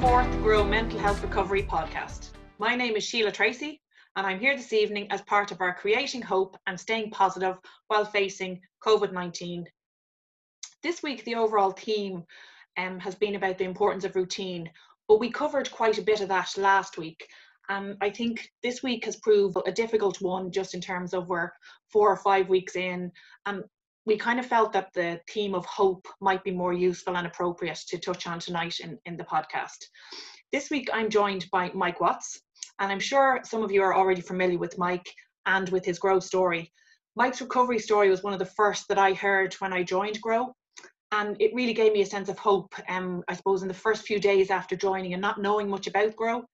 fourth Grow Mental Health Recovery podcast. My name is Sheila Tracy, and I'm here this evening as part of our Creating Hope and Staying Positive while facing COVID 19. This week, the overall theme um, has been about the importance of routine, but we covered quite a bit of that last week. And I think this week has proved a difficult one just in terms of we're four or five weeks in. And we kind of felt that the theme of hope might be more useful and appropriate to touch on tonight in, in the podcast. This week, I'm joined by Mike Watts, and I'm sure some of you are already familiar with Mike and with his Grow story. Mike's recovery story was one of the first that I heard when I joined Grow, and it really gave me a sense of hope, um, I suppose, in the first few days after joining and not knowing much about Grow.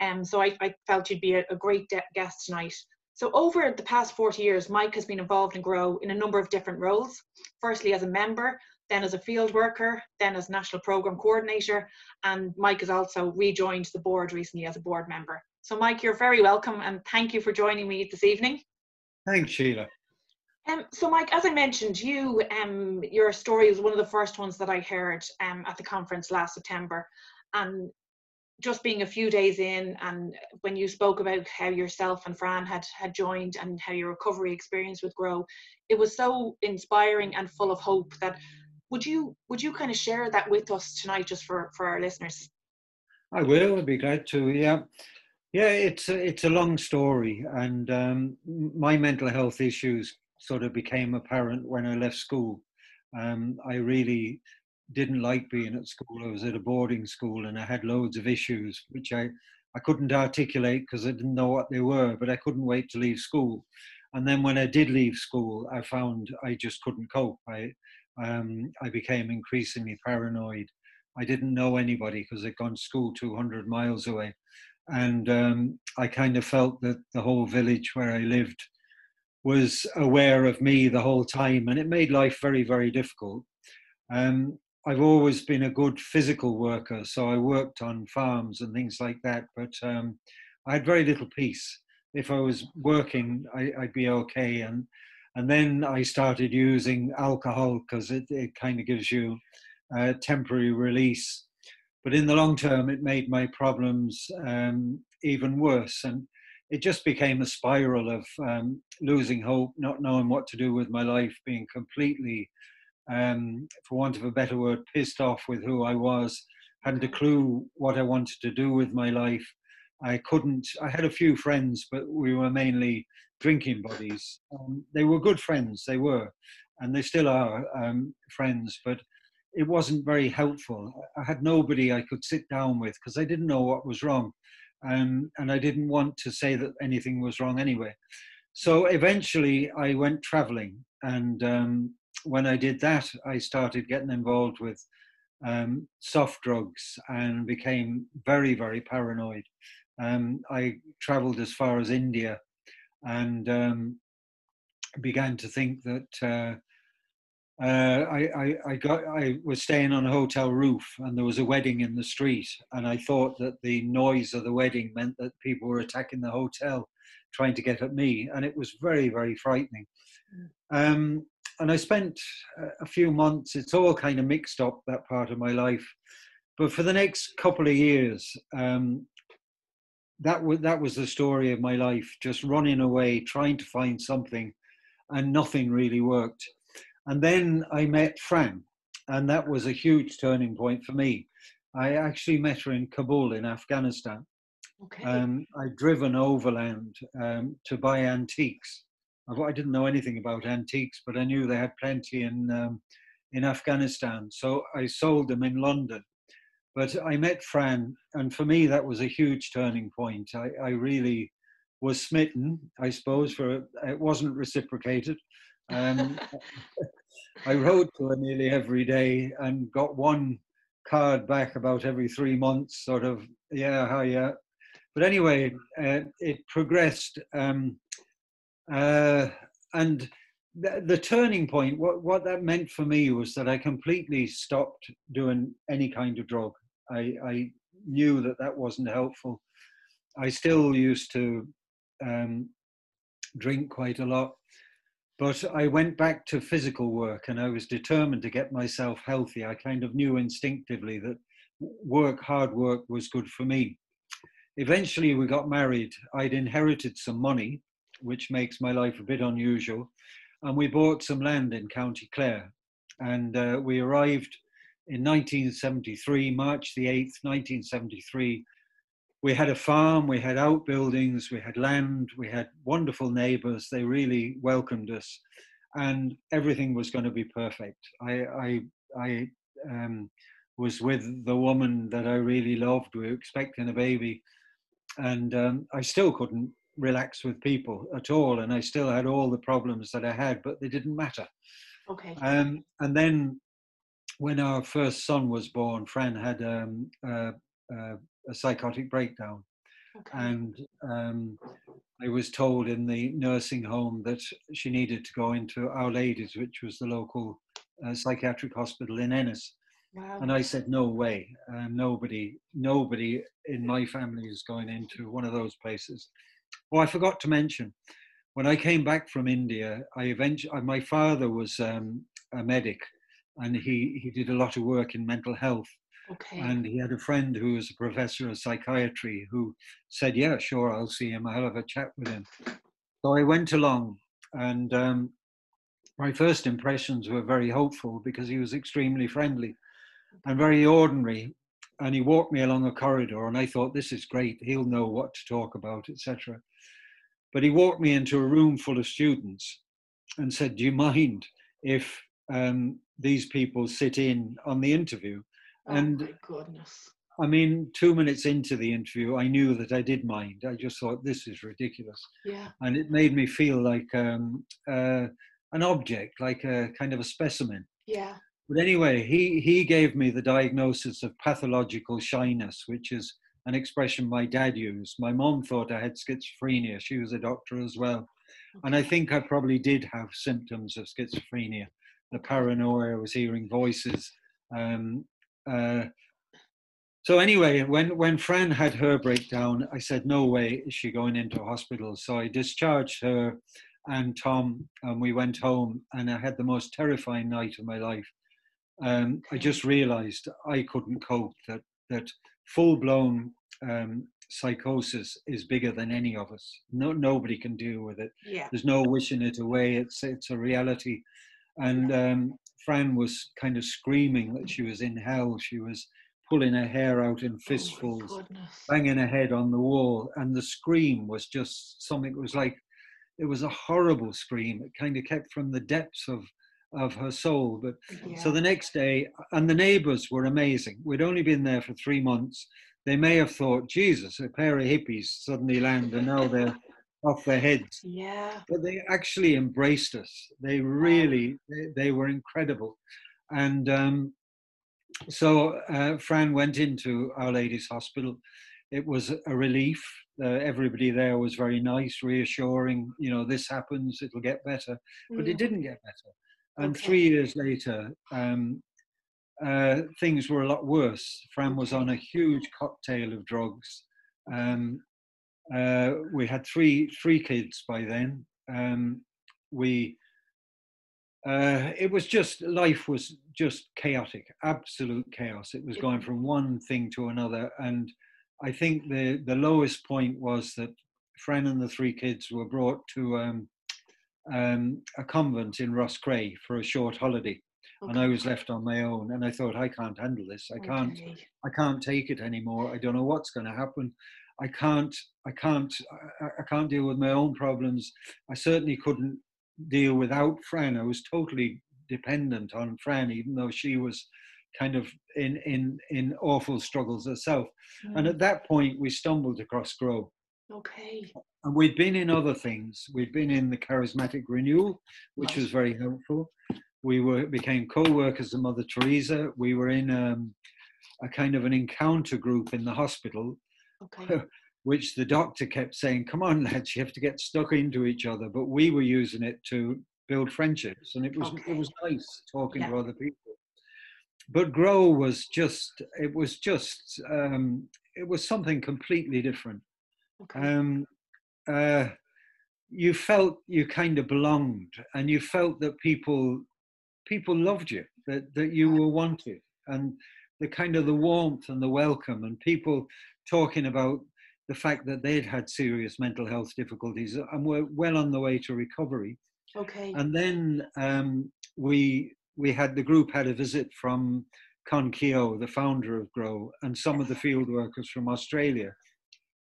Um, so I, I felt you'd be a, a great de- guest tonight. So over the past 40 years, Mike has been involved in Grow in a number of different roles. Firstly as a member, then as a field worker, then as national program coordinator, and Mike has also rejoined the board recently as a board member. So Mike, you're very welcome and thank you for joining me this evening. Thanks, Sheila. Um, so Mike, as I mentioned, you um, your story was one of the first ones that I heard um, at the conference last September. And just being a few days in and when you spoke about how yourself and Fran had had joined and how your recovery experience with Grow, it was so inspiring and full of hope that would you would you kind of share that with us tonight just for for our listeners? I will. I'd be glad to. Yeah, yeah. It's a, it's a long story, and um, my mental health issues sort of became apparent when I left school. Um, I really didn't like being at school. I was at a boarding school and I had loads of issues which I, I couldn't articulate because I didn't know what they were, but I couldn't wait to leave school. And then when I did leave school, I found I just couldn't cope. I, um, I became increasingly paranoid. I didn't know anybody because I'd gone to school 200 miles away. And um, I kind of felt that the whole village where I lived was aware of me the whole time, and it made life very, very difficult. Um, I've always been a good physical worker, so I worked on farms and things like that. But um, I had very little peace. If I was working, I, would be okay. And and then I started using alcohol because it, it kind of gives you a temporary release. But in the long term, it made my problems um, even worse. And it just became a spiral of um, losing hope, not knowing what to do with my life, being completely um, for want of a better word, pissed off with who I was, hadn't a clue what I wanted to do with my life. I couldn't, I had a few friends, but we were mainly drinking buddies. Um, they were good friends, they were, and they still are um, friends, but it wasn't very helpful. I had nobody I could sit down with because I didn't know what was wrong. Um, and I didn't want to say that anything was wrong anyway. So eventually I went traveling and um, when I did that, I started getting involved with um, soft drugs and became very, very paranoid. Um, I traveled as far as India and um, began to think that uh, uh, I, I, I, got I was staying on a hotel roof and there was a wedding in the street and I thought that the noise of the wedding meant that people were attacking the hotel trying to get at me and it was very very frightening mm. um, and I spent a few months, it's all kind of mixed up, that part of my life. But for the next couple of years, um, that, w- that was the story of my life, just running away, trying to find something, and nothing really worked. And then I met Fran, and that was a huge turning point for me. I actually met her in Kabul in Afghanistan. Okay. Um, I'd driven overland um, to buy antiques I didn't know anything about antiques, but I knew they had plenty in um, in Afghanistan. So I sold them in London. But I met Fran, and for me that was a huge turning point. I, I really was smitten, I suppose, for it wasn't reciprocated. Um, I wrote to her nearly every day and got one card back about every three months, sort of, yeah, hi, yeah. But anyway, uh, it progressed. Um, uh, and the, the, turning point, what, what that meant for me was that I completely stopped doing any kind of drug. I, I knew that that wasn't helpful. I still used to um, drink quite a lot, but I went back to physical work and I was determined to get myself healthy. I kind of knew instinctively that work, hard work was good for me. Eventually, we got married. I'd inherited some money, which makes my life a bit unusual, and we bought some land in County Clare. And uh, we arrived in 1973, March the 8th, 1973. We had a farm, we had outbuildings, we had land, we had wonderful neighbors. They really welcomed us, and everything was going to be perfect. I, I, I um, was with the woman that I really loved. We were expecting a baby, and um, I still couldn't relax with people at all, and I still had all the problems that I had, but they didn't matter. Okay. Um, and then when our first son was born, Fran had um, uh, uh, a psychotic breakdown. okay. And um, I was told in the nursing home that she needed to go into Our Lady's, which was the local uh, psychiatric hospital in Ennis. wow. And I said, no way. Uh, nobody, nobody in my family is going into one of those places. Oh, I forgot to mention, when I came back from India, I eventually, my father was um, a medic and he, he did a lot of work in mental health. okay. And he had a friend who was a professor of psychiatry who said, yeah, sure, I'll see him. I'll have a chat with him. So I went along and um, my first impressions were very hopeful because he was extremely friendly and very ordinary. And he walked me along a corridor, and I thought, this is great. He'll know what to talk about, etc. But he walked me into a room full of students and said, Do you mind if um, these people sit in on the interview? oh and- my goodness. I mean, two minutes into the interview, I knew that I did mind. I just thought, this is ridiculous. Yeah. And it made me feel like um, uh, an object, like a kind of a specimen. Yeah. But anyway, he, he gave me the diagnosis of pathological shyness, which is an expression my dad used. My mom thought I had schizophrenia. She was a doctor as well. And I think I probably did have symptoms of schizophrenia. The paranoia, was hearing voices. Um, uh, so anyway, when, when Fran had her breakdown, I said, no way is she going into hospital. So I discharged her and Tom, and we went home, and I had the most terrifying night of my life. Um, I just realized I couldn't cope, that, that full-blown um, psychosis is bigger than any of us. No, nobody can deal with it. Yeah. there's no wishing it away. It's it's a reality. And um, fran was kind of screaming that she was in hell. She was pulling her hair out in Oh fistfuls goodness. banging her head on the wall. And the scream was just something it was like it was a horrible scream. It kind of kept from the depths of of her soul but Yeah. so the next day and the neighbors were amazing we'd only been there for three months they may have thought jesus a pair of hippies suddenly land and now they're off their heads yeah. but they actually embraced us. They really, they, they were incredible. And um, so uh, Fran went into Our Lady's Hospital. It was a relief. Uh, everybody there was very nice, reassuring. You know, this happens, it'll get better. But it Mm. didn't get better. And Okay. three years later, um, uh, things were a lot worse. Fran was on a huge cocktail of drugs. Um, uh, we had three three kids by then. Um, we uh, it was just life was just chaotic, absolute chaos. It was going from one thing to another, and I think the the lowest point was that Fran and the three kids were brought to um, um, a convent in Roscrea for a short holiday, and I was left on my own. And I thought, I can't handle this. I can't. Okay. I can't take it anymore. I don't know what's going to happen. I can't. I can't. I, I can't deal with my own problems. I certainly couldn't deal without Fran. I was totally dependent on Fran, even though she was kind of in in in awful struggles herself. And Mm. at that point, we stumbled across Grow. Okay. And we'd been in other things. We'd been in the charismatic renewal, which was very helpful. We were became co-workers of Mother Teresa. We were in um, a kind of an encounter group in the hospital, Okay. which the doctor kept saying, "Come on, lads, you have to get stuck into each other." But we were using it to build friendships, and it was Okay. it was nice talking to other people. But Grow was just it was just um, it was something completely different Okay. um, uh, you felt you kind of belonged and you felt that people people loved you that, that you were wanted and the kind of the warmth and the welcome and people talking about the fact that they'd had serious mental health difficulties and were well on the way to recovery. Okay. And then um, we we had the group had a visit from Con Keogh, the founder of Grow, and some of the field workers from Australia,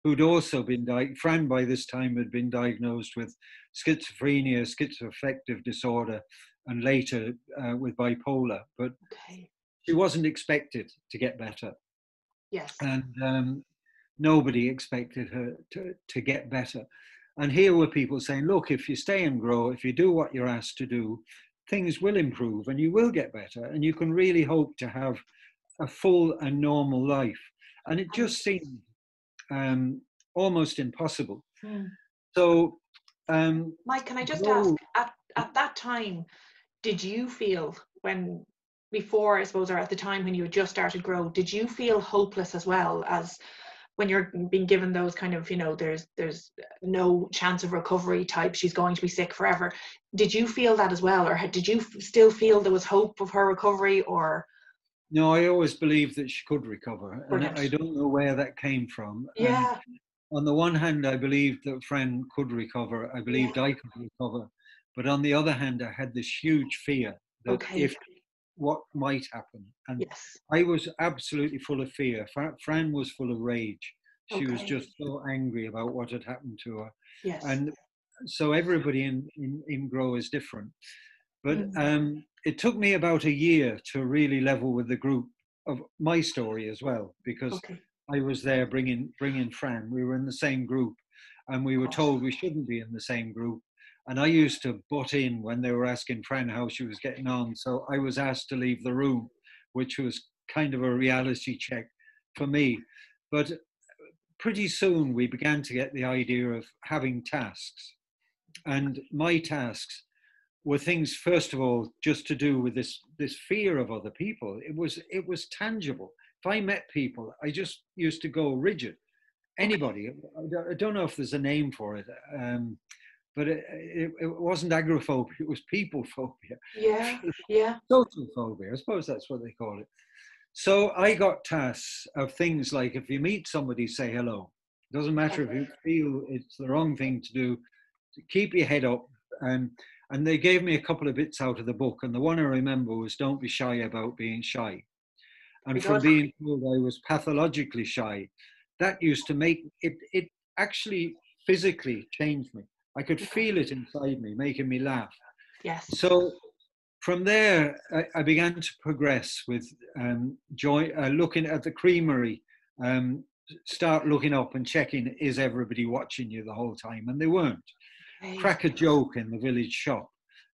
who'd also been diagnosed. Fran by this time had been diagnosed with schizophrenia, schizoaffective disorder, and later uh, with bipolar. But okay. she wasn't expected to get better. Yes. And um, nobody expected her to, to get better. And here were people saying, look, if you stay and grow, if you do what you're asked to do, things will improve and you will get better and you can really hope to have a full and normal life. And it just seemed um, almost impossible. Hmm. So, um, Mike, can I just ask at, at that time, did you feel when before I suppose or at the time when you had just started grow, did you feel hopeless as well as when you're being given those kind of you know there's there's no chance of recovery type she's going to be sick forever did you feel that as well or had- did you f- still feel there was hope of her recovery or no, I always believed that she could recover. And I don't know where that came from. And yeah on the one hand, I believed that Fran could recover. I believed I could recover. But on the other hand, I had this huge fear that okay if what might happen. And yes I was absolutely full of fear. Fra- Fran was full of rage. She was just so angry about what had happened to her. yes And so everybody in, in, in Grow is different. But Mm. um, it took me about a year to really level with the group of my story as well, because okay I was there bringing bringing Fran. We were in the same group, and we were told we shouldn't be in the same group. And I used to butt in when they were asking Fran how she was getting on. So I was asked to leave the room, which was kind of a reality check for me. But pretty soon we began to get the idea of having tasks, and my tasks were things first of all just to do with this this fear of other people. It was it was tangible if I met people, I just used to go rigid. Anybody, I don't- know if there's a name for it, um, but it, it, it wasn't agoraphobia, it was people phobia, yeah yeah social phobia, I suppose that's what they call it. So I got tasks of things like if you meet somebody, say hello. it Doesn't matter if you feel it's the wrong thing to do, keep your head up. And, and they gave me a couple of bits out of the book, and the one I remember was don't be shy about being shy. And from being told I was pathologically shy, that used to make it, it actually physically changed me. I could feel it inside me, making me laugh. yes So from there, I, I began to progress with um, joy, uh, looking at the creamery, um, start looking up and checking, is everybody watching you the whole time? And they weren't. Crack a joke in the village shop.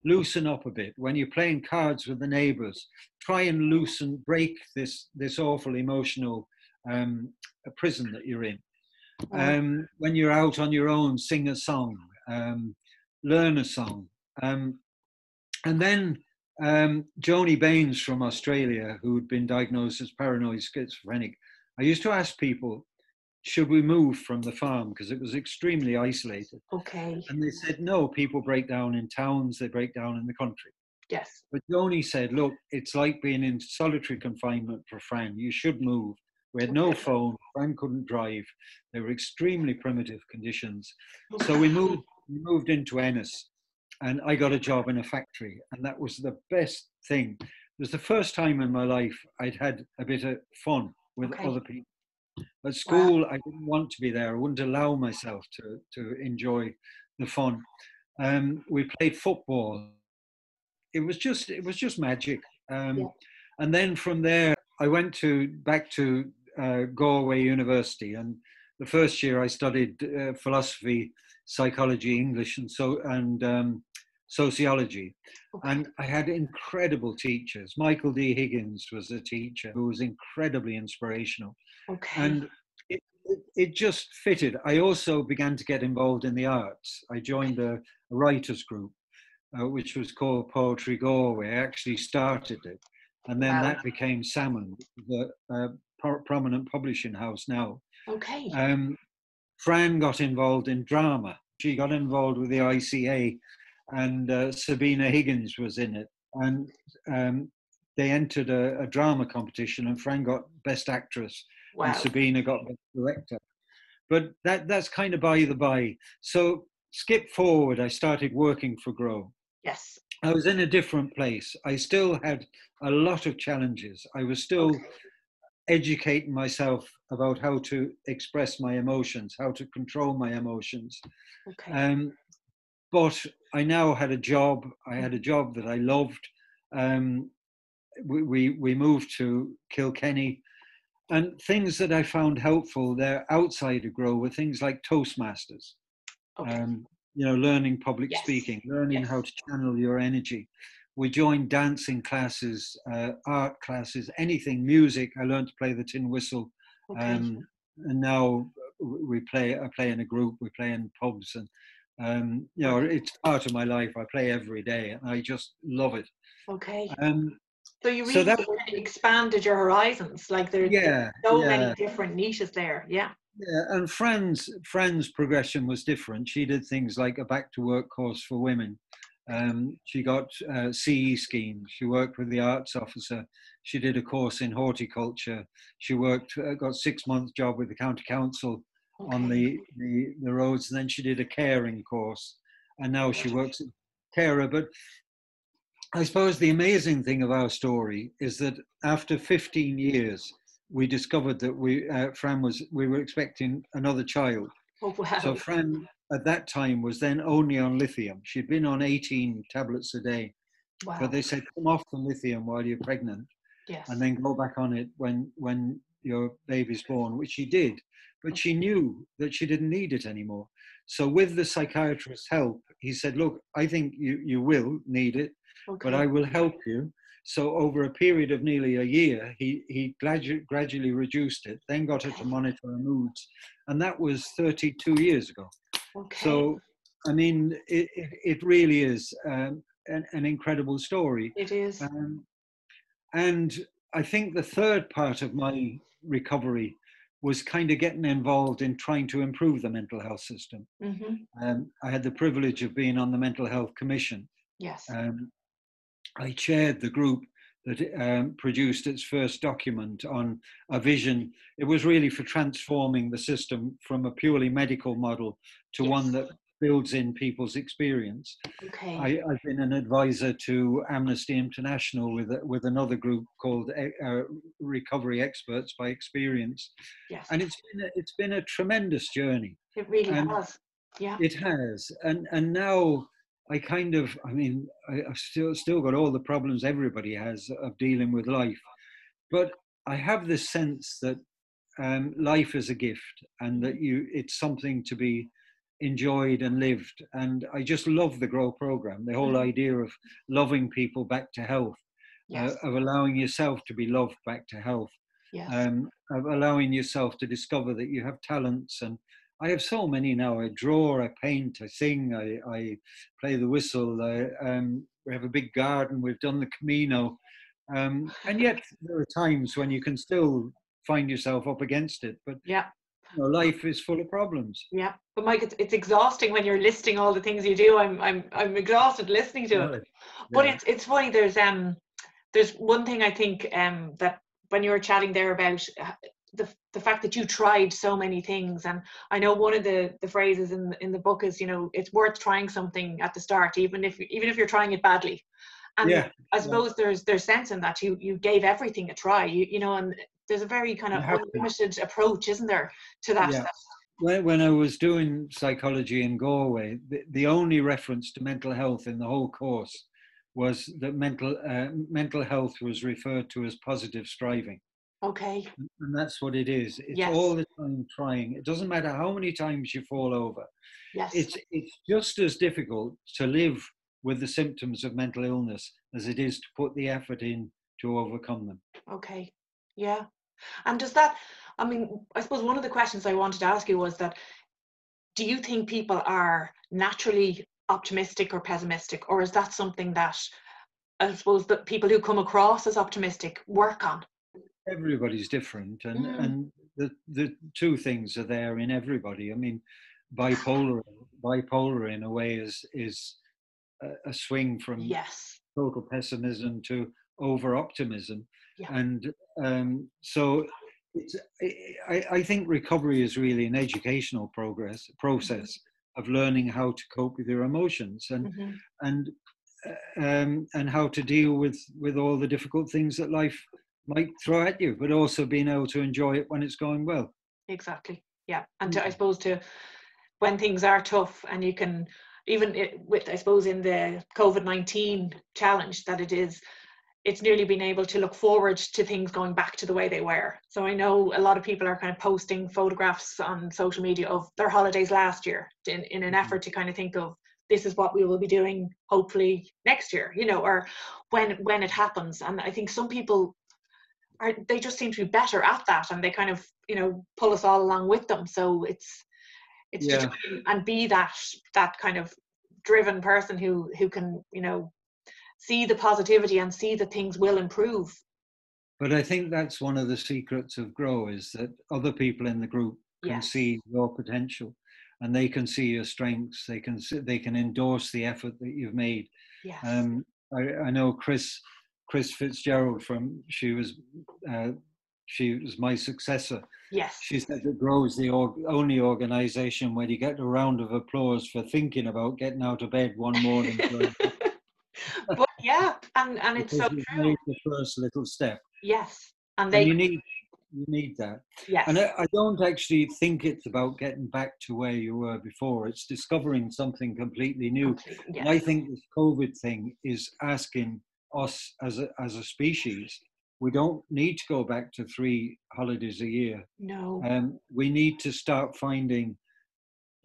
Loosen up a bit. When you're playing cards with the neighbors try and loosen break this this awful emotional um, prison that you're in. Oh, um, when you're out on your own sing a song um, learn a song. Um, and then um, joni baines from australia who'd been diagnosed as paranoid schizophrenic i used to ask people should we move from the farm because it was extremely isolated okay and they said, no, people break down in towns, they break down in the country. yes But Joni said, look, it's like being in solitary confinement for Fran. You should move. We had no phone. Fran couldn't drive. They were extremely primitive conditions. So we moved, we moved into Ennis and I got a job in a factory. And that was the best thing. It was the first time in my life I'd had a bit of fun with Okay. other people. At school, I didn't want to be there. I wouldn't allow myself to, to enjoy the fun. Um, we played football. It was just it was just magic. Um, Yeah. And then from there, I went to back to uh, Galway University, and the first year I studied uh, philosophy, psychology, English, and so and um, sociology. Okay. And I had incredible teachers. Michael D. Higgins was a teacher who was incredibly inspirational okay and it, it, it just fitted. I also began to get involved in the arts. I joined a, a writers group, uh, which was called Poetry Galway. I actually started it, and then Wow. that became Salmon, the uh, pro- prominent publishing house now. okay Um, Fran got involved in drama. She got involved with the ICA, and uh, Sabina Higgins was in it. And um, they entered a, a, drama competition, and Fran got Best Actress, wow. and Sabina got Best Director. But that that's kind of by the by. So skip forward. I started working for Grow. Yes. I was in a different place. I still had a lot of challenges. I was still okay. educating myself about how to express my emotions, how to control my emotions. Okay. Um, but I now had a job. I had a job that I loved. Um, we, we, we moved to Kilkenny. And things that I found helpful there outside of Grow were things like Toastmasters. Okay. Um, you know, learning public yes. speaking, learning yes. how to channel your energy. We joined dancing classes, uh, art classes, anything, music. I learned to play the tin whistle. Okay. Um, and now we play, I play in a group, we play in pubs and, um, you know, it's part of my life. I play every day and I just love it. Okay. Um, so you really so that, expanded your horizons. Like there's, yeah, so yeah. many different niches there. Yeah. Yeah, and Fran's Fran's progression was different. She did things like a back to work course for women. Um, she got uh, CE schemes. She worked with the arts officer. She did a course in horticulture. She worked, uh, got six months job with the county council okay. on the, the the roads. And then she did a caring course, and now she works as carer. But I suppose the amazing thing of our story is that after 15 years, we discovered that we uh, Fran was we were expecting another child. Oh, wow. So Fran at that time was then only on lithium. She'd been on 18 tablets a day, wow. but they said come off the lithium while you're pregnant, yes. and then go back on it when when your baby's born, which she did. But she knew that she didn't need it anymore. So with the psychiatrist's help, he said, "Look, I think you you will need it, okay. but I will help you." So over a period of nearly a year, he, he gradu- gradually reduced it, then got her to monitor her moods. And that was 32 years ago. Okay. So, I mean, it, it, it really is um, an, an, incredible story. It is. Um, and I think the third part of my recovery was kind of getting involved in trying to improve the mental health system. Mm-hmm. Um, I had the privilege of being on the Mental Health Commission. Yes. Um, I chaired the group that um, produced its first document on a vision. It was really for transforming the system from a purely medical model to yes. one that builds in people's experience. Okay. I, have been an advisor to Amnesty International with with another group called uh, Recovery Experts by Experience. Yes. And it's been a, it's been a tremendous journey. It really and has. Yeah. It has, and and now I kind of, I mean, I, have still still got all the problems everybody has of dealing with life, but I have this sense that um, life is a gift and that you it's something to be enjoyed and lived. And I just love the Grow program, the whole idea of loving people back to health, yes. uh, of allowing yourself to be loved back to health, yes. um, of allowing yourself to discover that you have talents and I have so many now. I draw, I paint, I sing, I, I play the whistle. I, um, we have a big garden. We've done the Camino, um, and yet there are times when you can still find yourself up against it. But yeah, you know, life is full of problems. Yeah, but Mike, it's, it's exhausting when you're listing all the things you do. I'm I'm I'm exhausted listening to it. Yeah. But it's it's funny. There's um there's one thing I think um that when you were chatting there about uh, the, the fact that you tried so many things. And i know one of the the phrases in in the book is you know it's worth trying something at the start even if even if you're trying it badly. And yeah, i suppose yeah. there's there's sense in that. You you gave everything a try. You you know and there's a very kind of unlimited approach isn't there to that yeah. When, when I was doing psychology in Galway, the, the only reference to mental health in the whole course was that mental uh, mental health was referred to as positive striving. Okay. And that's what it is. It's yes. all the time trying. It doesn't matter how many times you fall over. Yes. It's it's just as difficult to live with the symptoms of mental illness as it is to put the effort in to overcome them. Okay. Yeah. And does that I mean, I suppose one of the questions I wanted to ask you was that do you think people are naturally optimistic or pessimistic or is that something that I suppose that people who come across as optimistic work on? Everybody's different and Mm. and the the two things are there in everybody i mean bipolar bipolar in a way is is a, a swing from Yes. total pessimism to over optimism. Yeah. And um, so it's, I, I think recovery is really an educational progress process Mm-hmm. of learning how to cope with your emotions and Mhm. and uh, um, and how to deal with with all the difficult things that life might throw at you, but also being able to enjoy it when it's going well. Exactly. Yeah. And to, I Mhm. suppose to when things are tough and you can even it, with I suppose in the COVID nineteen challenge that it is, it's nearly been able to look forward to things going back to the way they were. So I know a lot of people are kind of posting photographs on social media of their holidays last year in, in an Mhm. effort to kind of think of this is what we will be doing hopefully next year, you know, or when when it happens. And I think some people are they just seem to be better at that and they kind of, you know, pull us all along with them. So it's it's Yeah. and be that that kind of driven person who who can, you know, see the positivity and see that things will improve. But I think that's one of the secrets of Grow is that other people in the group can Yes. see your potential, and they can see your strengths. They can see, they can endorse the effort that you've made. Yes. Um, I, I know Chris Chris Fitzgerald from she was uh, she was my successor. yes. She said that Grow is the org, only organisation where you get a round of applause for thinking about getting out of bed one morning. but yeah, and and it's so true. the first little step. Yes. And And you need you need that. yes. And I, I don't actually think it's about getting back to where you were before. It's discovering something completely new. completely, And I think this COVID thing is asking us as a, as a species, we don't need to go back to three holidays a year. no. Um, we need to start finding,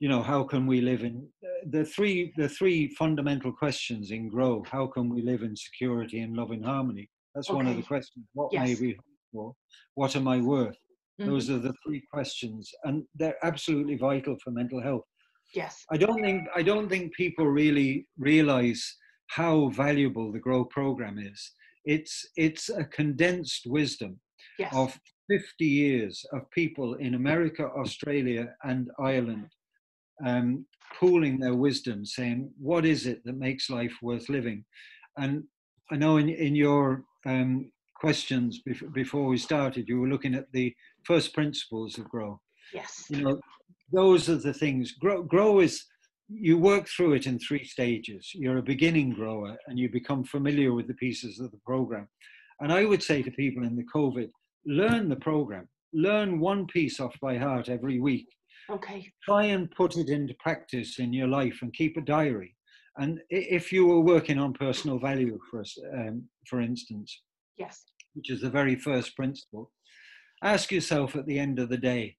you know, how can we live in the three the three fundamental questions in Grow? How can we live in security and love and harmony? That's one of the questions. What may we hope for? What am I worth? Mhm. Those are the three questions, and they're absolutely vital for mental health. yes. I don't think I don't think people really realize how valuable the Grow program is. It's it's a condensed wisdom Yes. of 50 years of people in America, Australia, and Ireland um, pooling their wisdom, saying, "What is it that makes life worth living?" And I know in in your um, questions bef- before we started, you were looking at the first principles of Grow yes. you know those are the things grow grow is you work through it in three stages you're a beginning grower and you become familiar with the pieces of the program and i would say to people in the covid learn the program learn one piece off by heart every week Okay. try and put it into practice in your life and keep a diary and if you were working on personal value for us um, for instance Yes. which is the very first principle, ask yourself at the end of the day,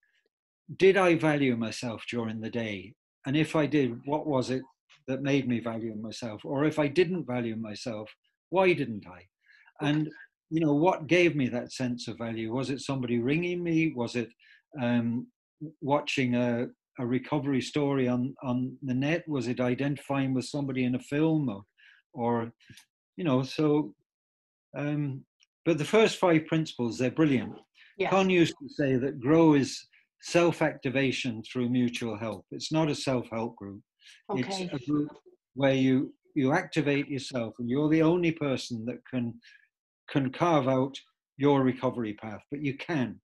did I value myself during the day? And if I did, what was it that made me value myself? Or if I didn't value myself, why didn't I? And, you know, what gave me that sense of value? Was it somebody ringing me? Was it um, watching a, a recovery story on, on the net? Was it identifying with somebody in a film? Or, or you know, so um, but the first five principles, they're brilliant. Con used to say that grow is self-activation through mutual help. It's not a self-help group. Okay. It's a group where you you activate yourself and you're the only person that can can carve out your recovery path, but you can.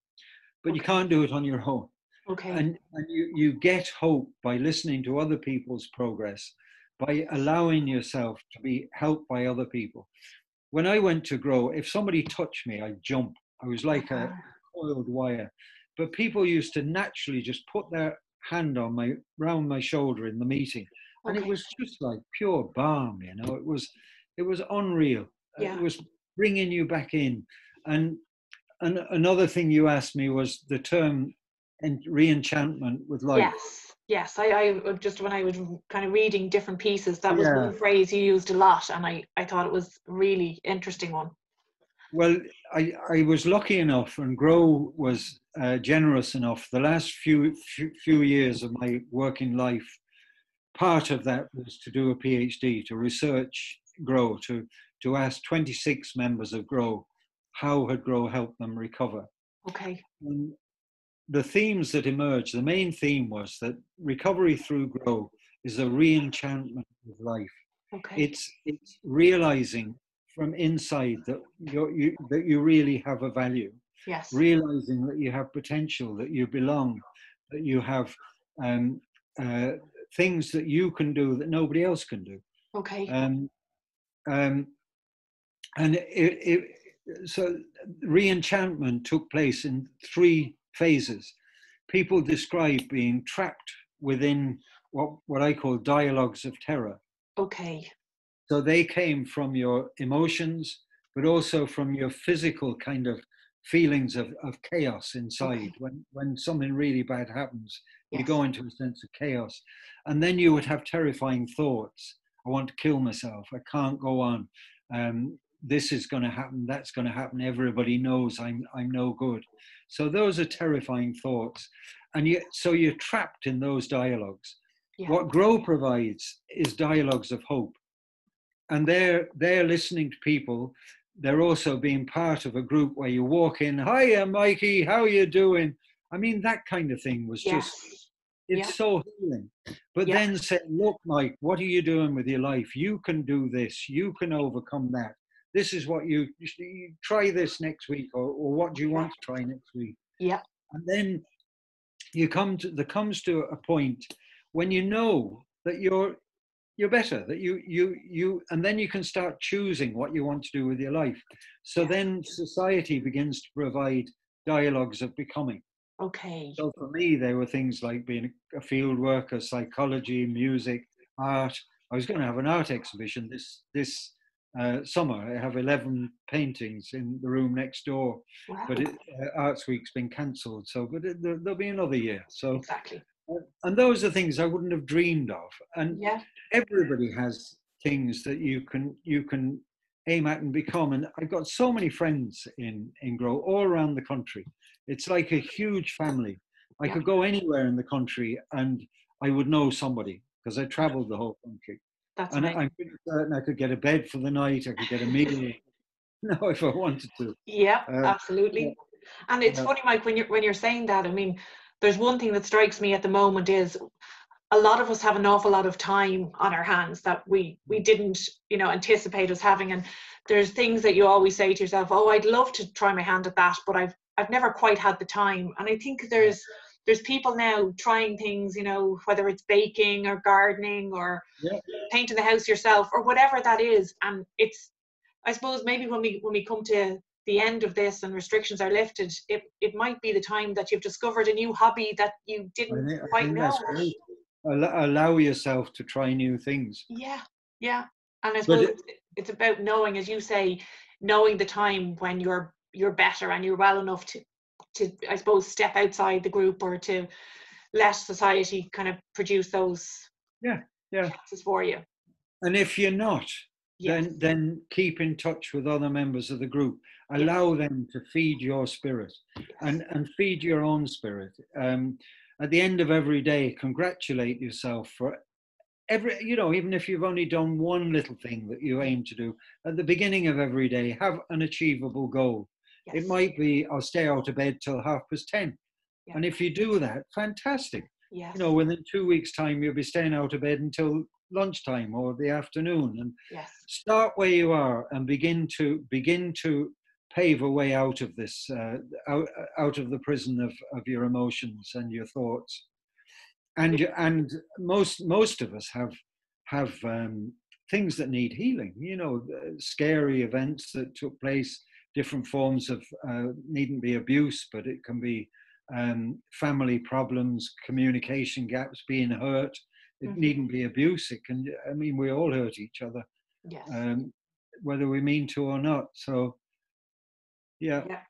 But you can't do it on your own. Okay. And, and you, you get hope by listening to other people's progress, by allowing yourself to be helped by other people. When I went to grow, if somebody touched me, I'd jump. I was like a Ah, coiled wire. But people used to naturally just put their hand on my round my shoulder in the meeting, and it was just like pure balm. You know, it was it was unreal. Yeah. It was bringing you back in. And and another thing you asked me was the term en- re-enchantment with life. Yes, yes. I, I uh, just when I was kind of reading different pieces, that was Yeah. one phrase you used a lot, and I I thought it was a really interesting one. Well, I, I was lucky enough, and Grow was uh, generous enough. The last few, few few years of my working life, part of that was to do a PhD, to research Grow, to to ask 26 members of Grow how had Grow helped them recover. Okay. And the themes that emerged, the main theme was that recovery through Grow is a re-enchantment of life. Okay. It's it's realizing from inside that you're, you that you really have a value. Yes. Realizing that you have potential, that you belong, that you have um, uh, things that you can do that nobody else can do. Okay. Um, um, and it, it, so re-enchantment took place in three phases. People describe being trapped within what, what I call dialogues of terror. Okay. So they came from your emotions, but also from your physical kind of feelings of, of chaos inside. Okay. When, when something really bad happens, Yes. you go into a sense of chaos. And then you would have terrifying thoughts. I want to kill myself. I can't go on. Um, this is going to happen. That's going to happen. Everybody knows I'm, I'm no good. So those are terrifying thoughts. And you, so you're trapped in those dialogues. Yeah. What Grow provides is dialogues of hope. And they're, they're listening to people. They're also being part of a group where you walk in, hiya, Mikey, how are you doing? I mean, that kind of thing was Yes. just, it's Yeah. so healing. But Yeah. then say, look, Mike, what are you doing with your life? You can do this. You can overcome that. This is what you, you you try this next week, or, or what do you want to try next week? Yeah. And then you come to, there comes to a point when you know that you're, you're better, that you, you, you, and then you can start choosing what you want to do with your life. So Yeah. then society begins to provide dialogues of becoming. Okay. So for me, there were things like being a field worker, psychology, music, art. I was going to have an art exhibition this this uh, summer. I have eleven paintings in the room next door, Wow. but it, uh, Arts Week's been cancelled. So, but it, there, there'll be another year. So, exactly. Uh, and those are things I wouldn't have dreamed of. And Yeah. everybody has things that you can you can aim at and become and i've got so many friends in in grow all around the country it's like a huge family i Yeah. could go anywhere in the country and i would know somebody because i traveled the whole country That's and amazing. i'm pretty certain i could get a bed for the night i could get a meal no if i wanted to Yeah, Uh, absolutely. And it's yeah. funny, Mike, when you're when you're saying that. I mean, there's one thing that strikes me at the moment is a lot of us have an awful lot of time on our hands that we we didn't, you know, anticipate us having. And there's things that you always say to yourself, "Oh, I'd love to try my hand at that, but I've I've never quite had the time." And I think there's there's people now trying things, you know, whether it's baking or gardening or Yeah. painting the house yourself or whatever that is. And it's I suppose maybe when we when we come to the end of this and restrictions are lifted, it, it might be the time that you've discovered a new hobby that you didn't think, quite know. great allow yourself to try new things Yeah, yeah. And I suppose it- it's, it's about knowing, as you say, knowing the time when you're you're better and you're well enough to to I suppose step outside the group or to let society kind of produce those Yeah, yeah. chances for you. and if you're not Yes. then then keep in touch with other members of the group allow them to feed your spirit and and feed your own spirit um, at the end of every day congratulate yourself for every you know even if you've only done one little thing that you aim to do at the beginning of every day have an achievable goal yes. it might be i'll stay out of bed till half past 10 Yeah. and if you do that fantastic yes. you know within two weeks time you'll be staying out of bed until lunchtime or the afternoon and yes. start where you are and begin to begin to pave a way out of this uh, out, out of the prison of, of your emotions and your thoughts and and most most of us have have um, things that need healing you know uh, scary events that took place different forms of uh, needn't be abuse but it can be um, family problems communication gaps being hurt it Mhm. needn't be abuse it can i mean we all hurt each other Yes. um, whether we mean to or not. So, yeah, Yeah,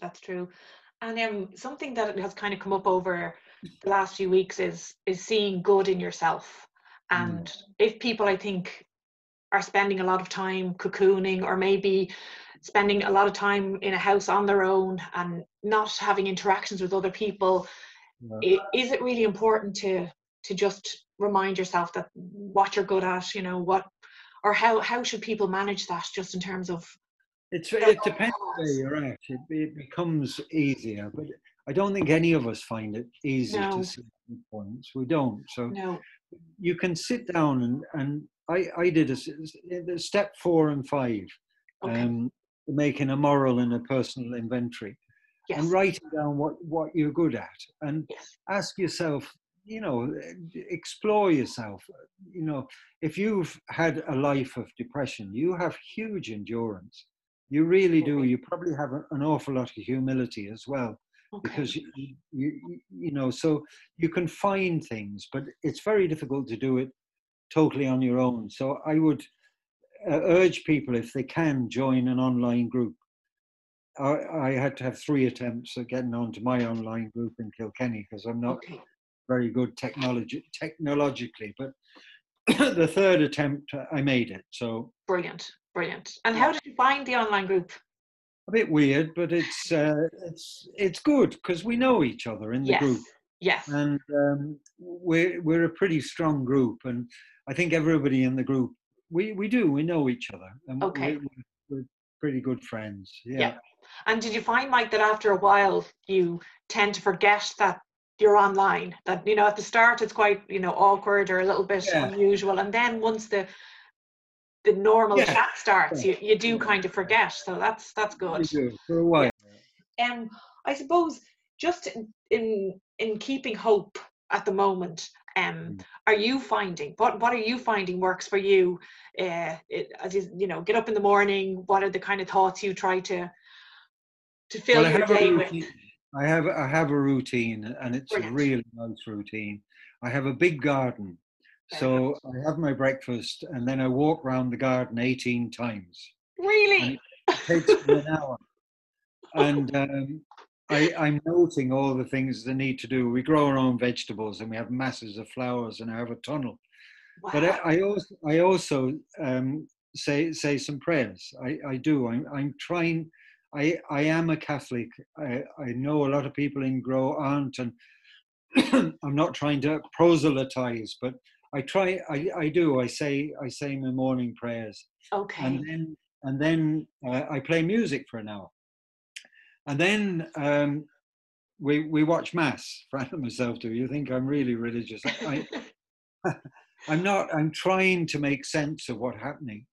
that's true. And um, something that has kind of come up over the last few weeks is is seeing good in yourself. Mm. And if people, I think, are spending a lot of time cocooning, or maybe spending a lot of time in a house on their own and not having interactions with other people, yeah. is it really important to to just remind yourself that what you're good at, you know, what or how how should people manage that just in terms of it's it depends where you're at. It, it becomes easier, but I don't think any of us find it easy No. to see points. We don't. So no you can sit down and and I I did a, s- s- the step four and five okay. um, making a moral and a personal inventory, yes. and writing down what what you're good at, and yes. ask yourself, you know, explore yourself. You know, if you've had a life of depression, you have huge endurance. You really do. You probably have an awful lot of humility as well. Okay. Because you, you, you know, so you can find things, but it's very difficult to do it totally on your own. So I would uh, urge people, if they can, join an online group. I, I, had to have three attempts at getting onto my online group in Kilkenny because I'm not okay. very good technology technologically. But the third attempt, I made it. So brilliant, brilliant. And how did you find the online group? A bit weird, but it's uh, it's it's good because we know each other in the yes. group. Yes. And um, we're we're a pretty strong group, and I think everybody in the group we we do we know each other and okay we're, we're pretty good friends yeah. yeah. and did you find mike that after a while you tend to forget that you're online that you know at the start it's quite you know awkward or a little bit yeah. unusual and then once the the normal yeah. chat starts you, you do kind of forget so that's that's good. Do, for a while. Um i suppose just in, in in keeping hope at the moment um, mm. are you finding what what are you finding works for you? Uh, it, as you, you know get up in the morning what are the kind of thoughts you try to to fill well, your day with? i have i have a routine and it's Brilliant. a really nice routine. I have a big garden so i have my breakfast and then i walk around the garden 18 times really it takes me an hour and um, I, I'm noting all the things they need to do. We grow our own vegetables and we have masses of flowers and I have a tunnel. Wow. But I, I, also, I also um, say say some prayers. I, I do. I'm, I'm trying. I, I am a Catholic. I, I know a lot of people in Grow aren't, and I'm not trying to proselytize, but I try. I, I do. I say I say my morning prayers. Okay. And then and then uh, I play music for an hour. And then um, we we watch mass. Fran and myself do. You think I'm really religious? I, I'm not. I'm trying to make sense of what's happening.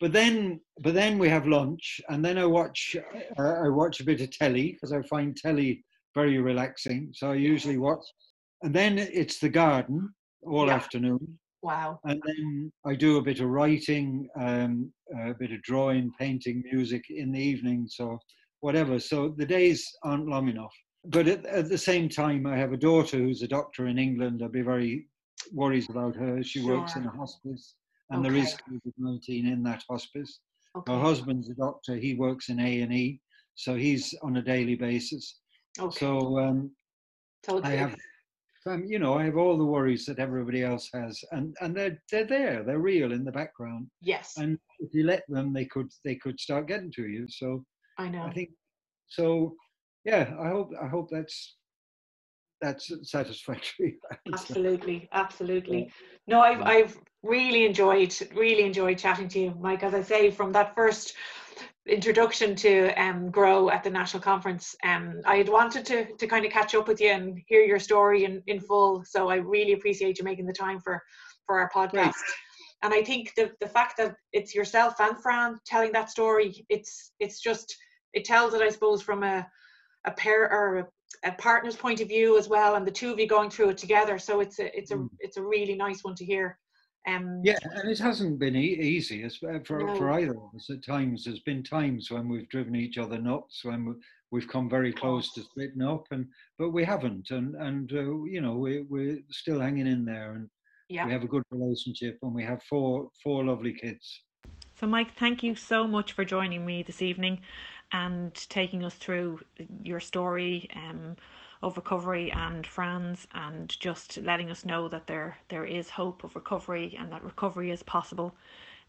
But then, but then we have lunch, and then I watch. Uh, I watch a bit of telly because I find telly very relaxing. So I usually watch, and then it's the garden all yeah. afternoon. Wow. And then I do a bit of writing, um, a bit of drawing, painting, music in the evening. So whatever. So the days aren't long enough. But at, at, the same time, I have a daughter who's a doctor in England. I'd be very worried about her. She sure. works in a hospice, and okay. there is COVID nineteen in that hospice. Okay. Her husband's a doctor. He works in A and E, so he's on a daily basis. Okay. So um, I have, um, you know, I have all the worries that everybody else has, and and they're they're there. They're real in the background. Yes. And if you let them, they could they could start getting to you. So I know. I think so. Yeah, I hope I hope that's that's satisfactory. absolutely, absolutely. No, I've I've really enjoyed really enjoyed chatting to you, Mike. As I say, from that first introduction to um, grow at the national conference um, i had wanted to, to kind of catch up with you and hear your story in, in full so i really appreciate you making the time for for our podcast and i think the, the fact that it's yourself and fran telling that story it's it's just it tells it, I suppose, from a a pair or a, partner's point of view as well, and the two of you going through it together. So it's a it's a mm. it's a really nice one to hear. Um, yeah, and it hasn't been e- easy uh, for no. for either of us. At times, there's been times when we've driven each other nuts, when we've come very close to splitting up, and but we haven't, and and uh, you know we we're still hanging in there, and yeah. we have a good relationship, and we have four four lovely kids. So, Mike, thank you so much for joining me this evening and taking us through your story um, of recovery and Fran's and just letting us know that there there is hope of recovery and that recovery is possible.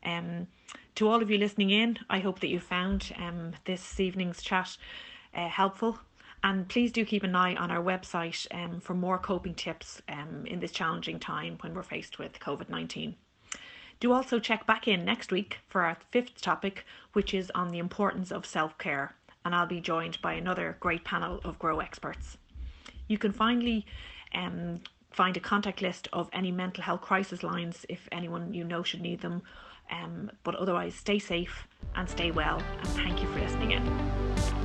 Um, to all of you listening in, I hope that you found um, this evening's chat uh, helpful. And please do keep an eye on our website um, for more coping tips um, in this challenging time when we're faced with COVID 19. Do also check back in next week for our fifth topic, which is on the importance of self care, and I'll be joined by another great panel of Grow experts. You can finally um, find a contact list of any mental health crisis lines if anyone you know should need them. Um, but otherwise, stay safe and stay well. And thank you for listening in.